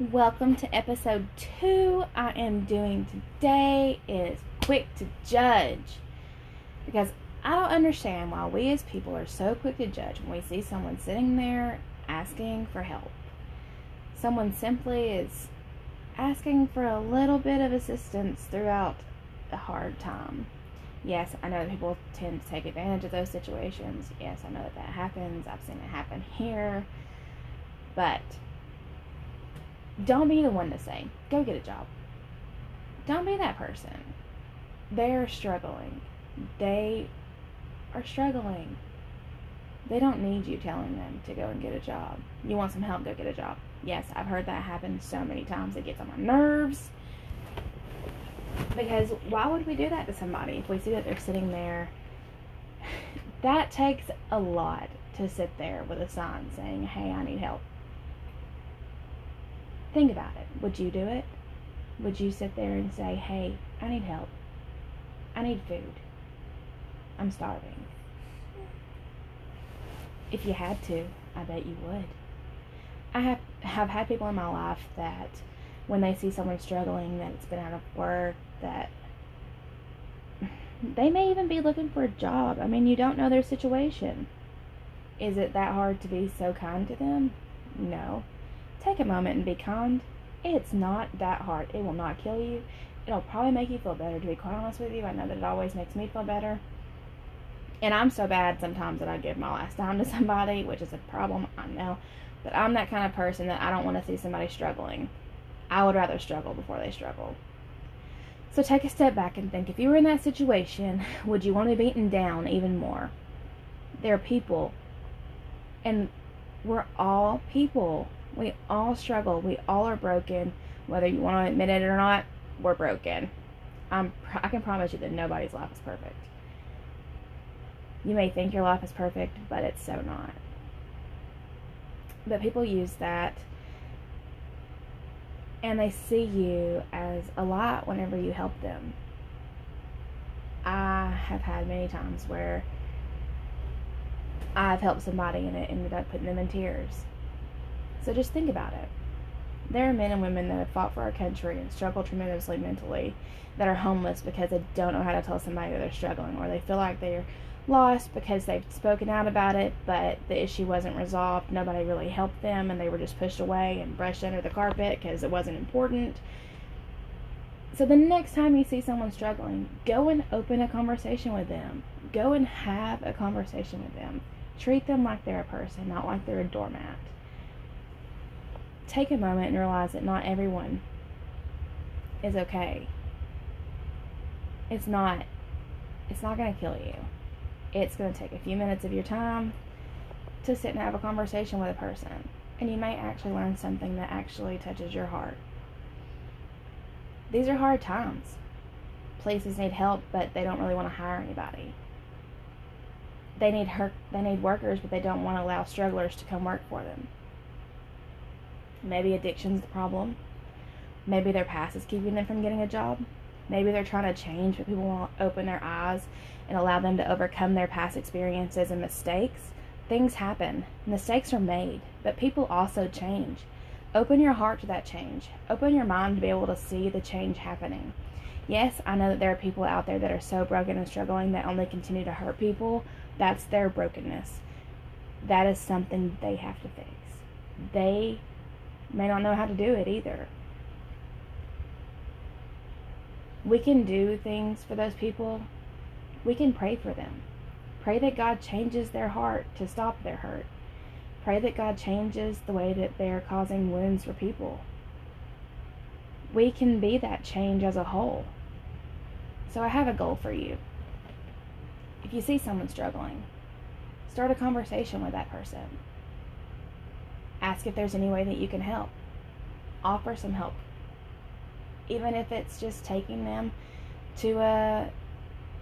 Welcome to episode two. I am doing today is quick to judge because I don't understand why we as people are so quick to judge when we see someone sitting there asking for help. Someone simply is asking for a little bit of assistance throughout a hard time. Yes, I know that people tend to take advantage of those situations. Yes, I know that that happens. I've seen it happen here. But don't be the one to say, go get a job. Don't be that person. They're struggling. They are struggling. They don't need you telling them to go and get a job. You want some help, go get a job. Yes, I've heard that happen so many times. It gets on my nerves. Because why would we do that to somebody if we see that they're sitting there? That takes a lot to sit there with a sign saying, hey, I need help. Think about it. Would you do it? Would you sit there and say, hey, I need help? I need food. I'm starving. If you had to, I bet you would. I have have had people in my life that when they see someone struggling that it's been out of work that they may even be looking for a job. I mean, you don't know their situation. Is it that hard to be so kind to them? No. Take a moment and be kind. It's not that hard. It will not kill you. It'll probably make you feel better, to be quite honest with you. I know that it always makes me feel better. And I'm so bad sometimes that I give my last dime to somebody, which is a problem, I know. But I'm that kind of person that I don't want to see somebody struggling. I would rather struggle before they struggle. So take a step back and think if you were in that situation, would you want to be beaten down even more? There are people, and we're all people. We all struggle. We all are broken. Whether you want to admit it or not, we're broken. I'm, I can promise you that nobody's life is perfect. You may think your life is perfect, but it's so not. But people use that and they see you as a lot whenever you help them. I have had many times where I've helped somebody and it ended up putting them in tears. So just think about it. There are men and women that have fought for our country and struggle tremendously mentally that are homeless because they don't know how to tell somebody that they're struggling or they feel like they're lost because they've spoken out about it, but the issue wasn't resolved. Nobody really helped them, and they were just pushed away and brushed under the carpet because it wasn't important. So, the next time you see someone struggling, go and open a conversation with them. Go and have a conversation with them. Treat them like they're a person, not like they're a doormat. Take a moment and realize that not everyone is okay. It's not. It's not going to kill you it's going to take a few minutes of your time to sit and have a conversation with a person. And you may actually learn something that actually touches your heart. These are hard times. Places need help, but they don't really want to hire anybody. They need her, they need workers, but they don't want to allow strugglers to come work for them. Maybe addiction's the problem. Maybe their past is keeping them from getting a job. Maybe they're trying to change, but people won't open their eyes and allow them to overcome their past experiences and mistakes. Things happen, mistakes are made, but people also change. Open your heart to that change. Open your mind to be able to see the change happening. Yes, I know that there are people out there that are so broken and struggling that only continue to hurt people. That's their brokenness. That is something they have to fix. They may not know how to do it either we can do things for those people. We can pray for them. Pray that God changes their heart to stop their hurt. Pray that God changes the way that they're causing wounds for people. We can be that change as a whole. So I have a goal for you. If you see someone struggling, start a conversation with that person. Ask if there's any way that you can help. Offer some help even if it's just taking them to a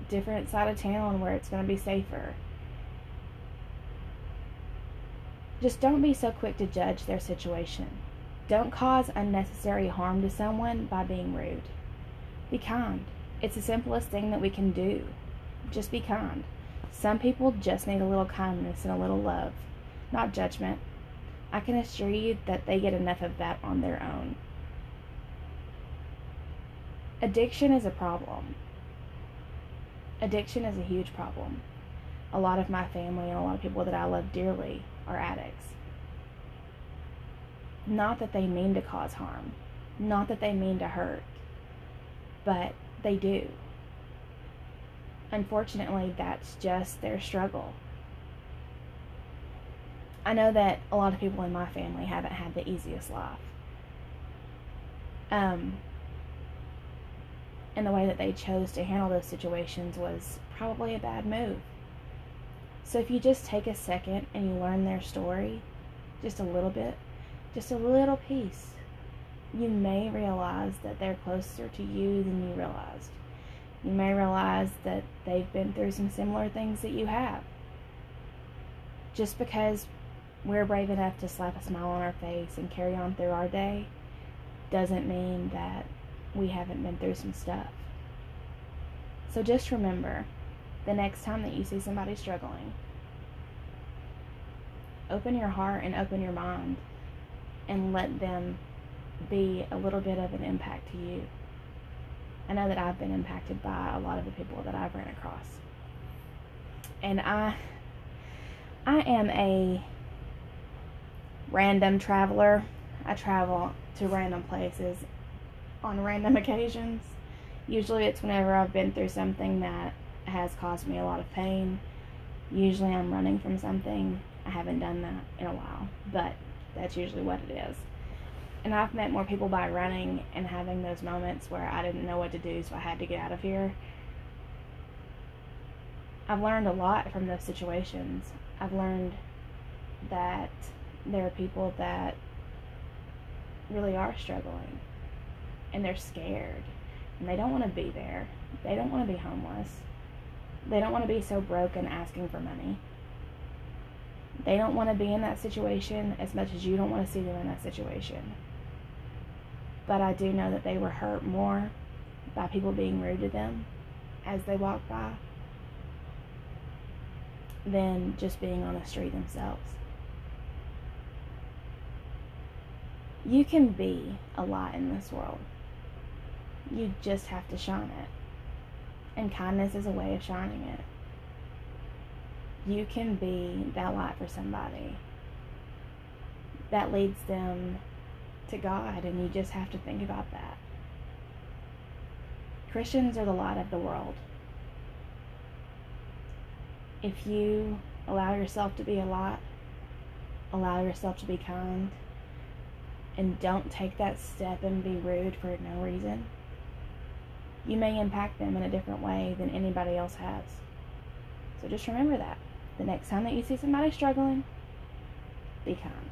different side of town where it's going to be safer. Just don't be so quick to judge their situation. Don't cause unnecessary harm to someone by being rude. Be kind. It's the simplest thing that we can do. Just be kind. Some people just need a little kindness and a little love, not judgment. I can assure you that they get enough of that on their own. Addiction is a problem. Addiction is a huge problem. A lot of my family and a lot of people that I love dearly are addicts. Not that they mean to cause harm, not that they mean to hurt, but they do. Unfortunately, that's just their struggle. I know that a lot of people in my family haven't had the easiest life. Um, and the way that they chose to handle those situations was probably a bad move. So if you just take a second and you learn their story, just a little bit, just a little piece, you may realize that they're closer to you than you realized. You may realize that they've been through some similar things that you have. Just because we're brave enough to slap a smile on our face and carry on through our day doesn't mean that we haven't been through some stuff. So just remember the next time that you see somebody struggling, open your heart and open your mind and let them be a little bit of an impact to you. I know that I've been impacted by a lot of the people that I've ran across. And I I am a random traveler. I travel to random places on random occasions. Usually it's whenever I've been through something that has caused me a lot of pain. Usually I'm running from something. I haven't done that in a while, but that's usually what it is. And I've met more people by running and having those moments where I didn't know what to do, so I had to get out of here. I've learned a lot from those situations. I've learned that there are people that really are struggling and they're scared and they don't want to be there. They don't want to be homeless. They don't want to be so broken asking for money. They don't want to be in that situation as much as you don't want to see them in that situation. But I do know that they were hurt more by people being rude to them as they walked by than just being on the street themselves. You can be a lot in this world. You just have to shine it. And kindness is a way of shining it. You can be that light for somebody that leads them to God, and you just have to think about that. Christians are the light of the world. If you allow yourself to be a light, allow yourself to be kind, and don't take that step and be rude for no reason, you may impact them in a different way than anybody else has. So just remember that. The next time that you see somebody struggling, be kind.